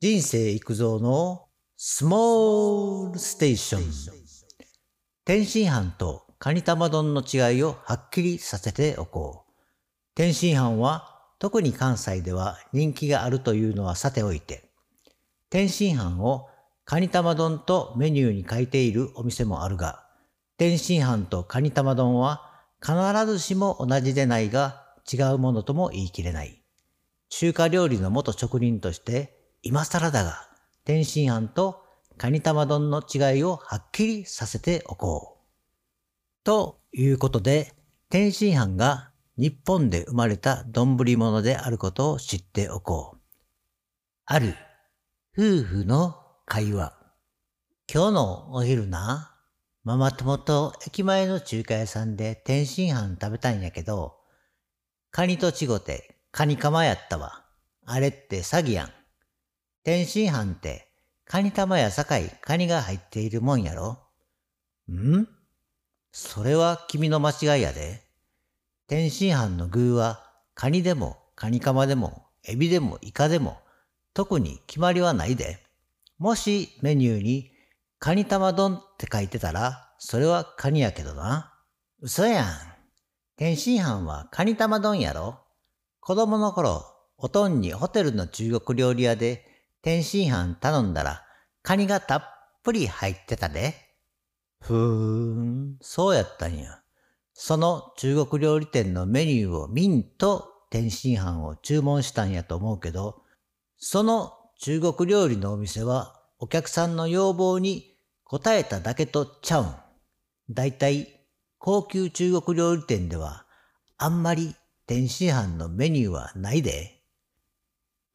人生育造のスモールステーション。天津飯とカニ玉丼の違いをはっきりさせておこう。天津飯は特に関西では人気があるというのはさておいて、天津飯をカニ玉丼とメニューに書いているお店もあるが、天津飯とカニ玉丼は必ずしも同じでないが違うものとも言い切れない。中華料理の元職人として今更だが天津飯とカニ玉丼の違いをはっきりさせておこう。ということで天津飯が日本で生まれた丼物であることを知っておこう。ある夫婦の会話。今日のお昼な、ママ友と駅前の中華屋さんで天津飯食べたんやけど、カニと違てカニカマやったわ。あれって詐欺やん。天津飯ってカニ玉やさいカニが入っているもんやろ？ん？それは君の間違いやで。天津飯の具はカニでもカニカマでもエビでもイカでも特に決まりはないで。もしメニューにカニ玉丼って書いてたらそれはカニやけどな。嘘やん。天津飯はカニ玉丼やろ？子供の頃、おとんにホテルの中国料理屋で天津飯頼んだら、カニがたっぷり入ってたで。ふーん、そうやったんや。その中国料理店のメニューを見んと天津飯を注文したんやと思うけど、その中国料理のお店はお客さんの要望に応えただけとちゃうん。だいたい高級中国料理店ではあんまり天津飯のメニューはないで。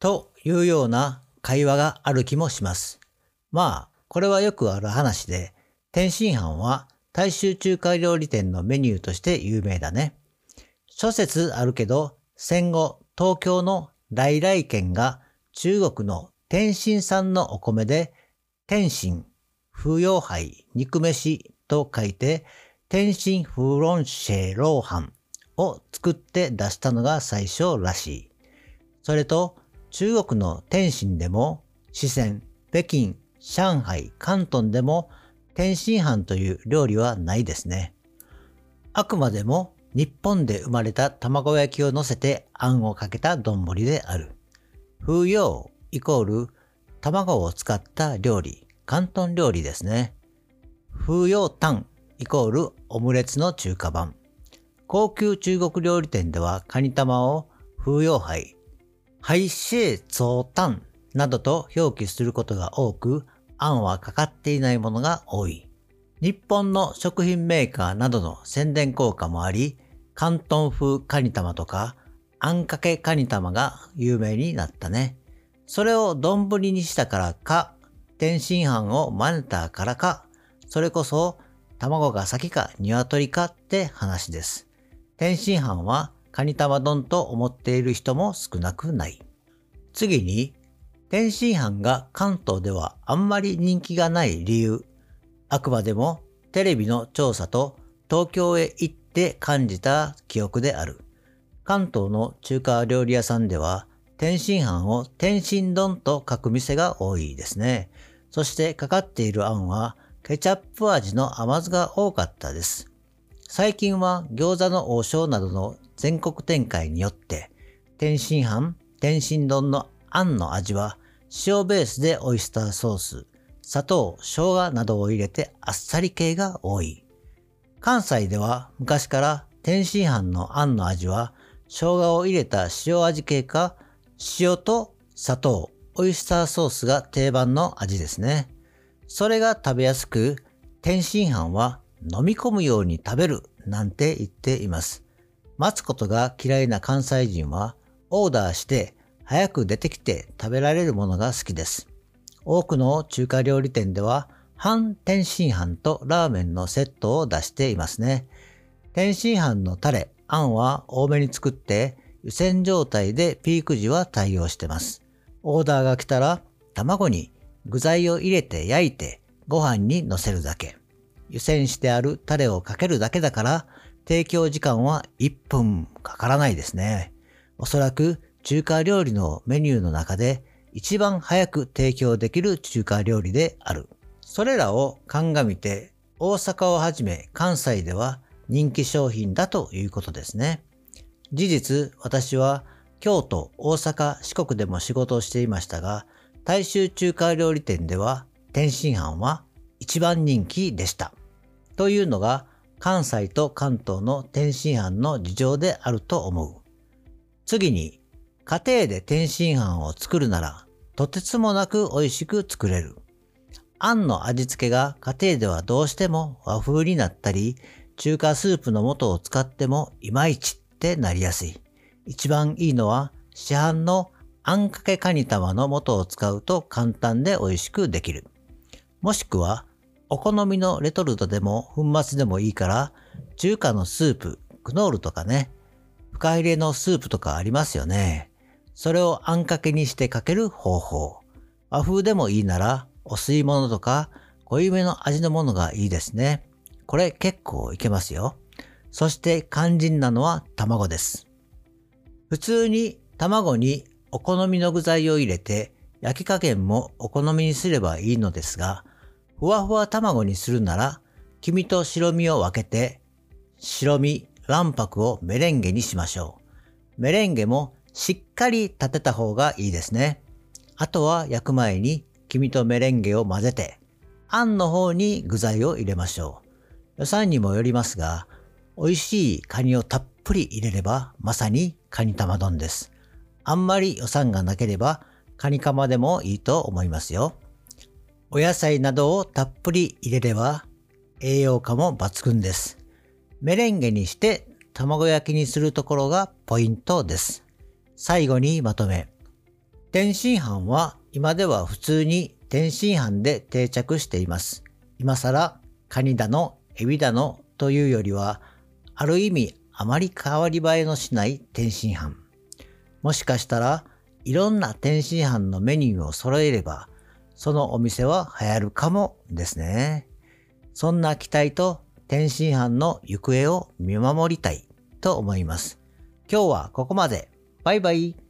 というような会話がある気もします。まあ、これはよくある話で、天津飯は大衆中華料理店のメニューとして有名だね。諸説あるけど、戦後東京の来来県が中国の天津産のお米で天津、風洋杯、肉飯と書いて天津風論シェローハンを作って出したのが最初らしい。それと中国の天津でも、四川、北京、上海、広東でも天津飯という料理はないですね。あくまでも日本で生まれた卵焼きを乗せてあんをかけた丼である。風洋イコール卵を使った料理、広東料理ですね。風洋タンイコールオムレツの中華版。高級中国料理店ではカニ玉を風洋杯、ハイシェーツォータンなどと表記することが多く、あんはかかっていないものが多い。日本の食品メーカーなどの宣伝効果もあり、広東風カニ玉とか、あんかけカニ玉が有名になったね。それを丼にしたからか、天津飯を真似たからか、それこそ卵が先か鶏かって話です。天津飯はカニ玉丼と思っている人も少なくない。次に、天津飯が関東ではあんまり人気がない理由。あくまでもテレビの調査と東京へ行って感じた記憶である。関東の中華料理屋さんでは天津飯を天津丼と書く店が多いですね。そしてかかっているあんはケチャップ味の甘酢が多かったです。最近は餃子の王将などの全国展開によって、天津飯、天津丼のあんの味は塩ベースでオイスターソース、砂糖、生姜などを入れてあっさり系が多い。関西では昔から天津飯のあんの味は生姜を入れた塩味系か塩と砂糖、オイスターソースが定番の味ですね。それが食べやすく、天津飯は飲み込むように食べるなんて言っています。待つことが嫌いな関西人はオーダーして早く出てきて食べられるものが好きです。多くの中華料理店では半天津飯とラーメンのセットを出していますね。天津飯のタレ、あんは多めに作って湯煎状態でピーク時は対応してます。オーダーが来たら卵に具材を入れて焼いてご飯に乗せるだけ。湯煎してあるタレをかけるだけだから、提供時間は1分かからないですね。おそらく中華料理のメニューの中で一番早く提供できる中華料理である。それらを鑑みて大阪をはじめ関西では人気商品だということですね。事実私は京都、大阪、四国でも仕事をしていましたが大衆中華料理店では天津飯は一番人気でした。というのが関西と関東の天津飯の事情であると思う。次に家庭で天津飯を作るならとてつもなく美味しく作れる。あんの味付けが家庭ではどうしても和風になったり、中華スープの素を使ってもいまいちってなりやすい。一番いいのは市販のあんかけカニ玉の素を使うと簡単で美味しくできる。もしくはお好みのレトルトでも粉末でもいいから中華のスープ、クノールとかね、深入れのスープとかありますよね。それをあんかけにしてかける方法。和風でもいいならお吸い物とか濃いめの味のものがいいですね。これ結構いけますよ。そして肝心なのは卵です。普通に卵にお好みの具材を入れて焼き加減もお好みにすればいいのですが、ふわふわ卵にするなら黄身と白身を分けて白身、卵白をメレンゲにしましょう。メレンゲもしっかり立てた方がいいですね。あとは焼く前に黄身とメレンゲを混ぜて、あんの方に具材を入れましょう。予算にもよりますが、美味しいカニをたっぷり入れればまさにカニ玉丼です。あんまり予算がなければカニカマでもいいと思いますよ。お野菜などをたっぷり入れれば栄養価も抜群です。メレンゲにして卵焼きにするところがポイントです。最後にまとめ。天津飯は今では普通に天津飯で定着しています。今更カニだの、エビだのというよりは、ある意味あまり変わり映えのしない天津飯。もしかしたらいろんな天津飯のメニューを揃えれば、そのお店は流行るかもですね。そんな期待と天津飯の行方を見守りたいと思います。今日はここまで。バイバイ。